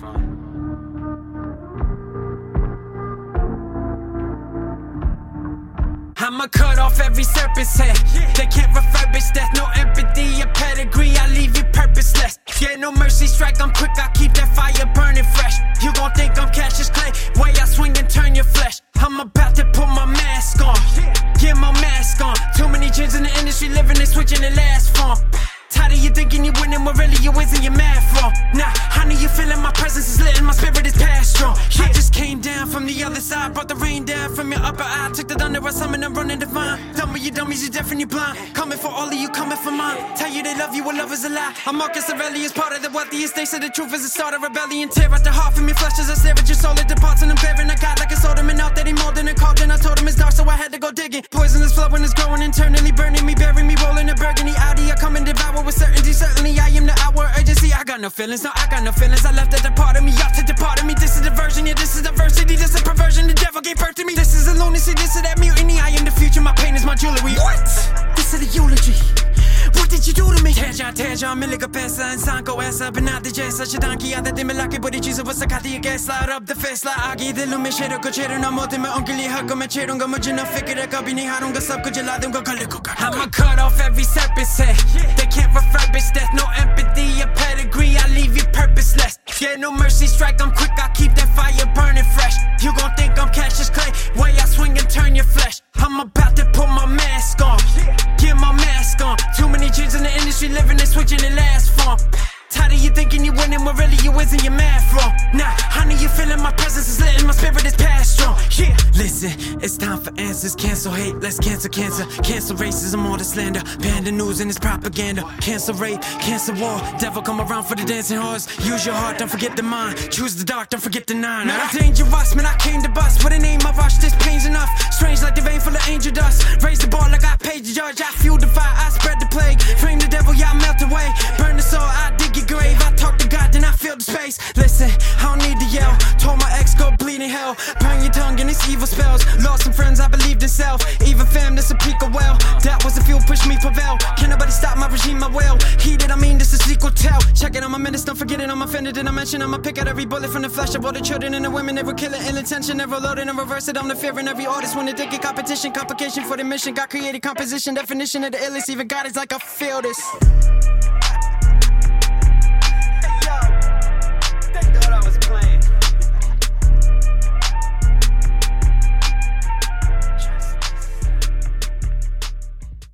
fun. I'ma cut off every serpent's head. They can't refurbish death, no empathy a pedigree. I leave you purposeless. Yeah, no mercy strike, I'm quick, I keep that fire burning fresh. You gon' think I'm Cassius Clay, way I swing and turn your flesh. I'm about to put my mask on, get my mask on. Too many gems in the industry, living and switching the last form. Tired of you thinking you winning, but really you isn't your math wrong. Nah, feeling my presence is lit and my spirit is past strong. I just came down from the other side, brought the rain down from your upper eye. Took the thunder, I summoned and running divine. Dumb with you dummies, you deaf and you blind. Coming for all of you, coming for mine. Tell you they love you, well, love is a lie. I'm Marcus Aurelius, part of the wealthiest. They say the truth is a start of rebellion. Tear out the heart from your flesh as I stare at your soul. It departs and I'm bearing a God like a soda man out that he molding and called. And I told him it's dark, so I had to go digging. Poisonous flowing it's growing internally, burning me, burying me, rolling a burgundy Audi. I come and got no feelings, no, I got no feelings. I left at the part of me, y'all took the part of me. This is diversion, yeah, this is diversity. This is perversion. The devil gave birth to me. This is a lunacy, this is that mutiny. I am the future, my pain is my jewelry. What? This is a eulogy. What did you do to me? Teja, teja, miliga pesa, insan ko aisa bina di jaisa Shidan ki adat mein lake buri cheezon ko sikhati hai kaisa Rab the faisla aage dilon mein shero ko chero na mote mein ungli hak mein chedunga mujhe na fikr hai kabhi nahi harunga sab ko jala dunga gale ko I'ma cut off every serpent's eh? head They can't refurbish death, no empathy or pedigree I leave you no mercy strike, I'm quick, I keep that fire burning fresh. You gon' think I'm Cassius Clay, way I swing and turn your flesh. I'm about to put my mask on, get my mask on. Too many chins in the industry living and switching the last form. Tired of you thinking you winning when really you isn't your math wrong. Nah, honey, you feeling my presence is and my spirit is it's time for answers. Cancel hate, let's cancel cancer. Cancel racism, all the slander. Panda news and it's propaganda. Cancel rape, cancel war. Devil come around for the dancing horse. Use your heart, don't forget the mind. Choose the dark, don't forget the nine. Now I'm dangerous, man, I came to bust. With a name I rush, this pain's enough. Strange like the vein full of angel dust. Raise the bar like I paid the judge. I fuel the fire, I spread the plague. Frame the devil, yeah, I melt away. Burn the soul, I dig your grave. I talk to God, then I feel the space. Listen, Lost some friends, I believed in self. Even fam, this a peak of well. That was the fuel, push me prevail Can't nobody stop my regime, my will? Heated, I mean, this is sequel tell. Check it on my minutes, don't forget it, I'm offended Did I mention. I'ma pick out every bullet from the flesh of all the children and the women. They were killing ill intention, never loaded and reverse it. I'm the fear in every artist. When think competition Complication for the mission, got created composition. Definition of the illest, even God is like I feel this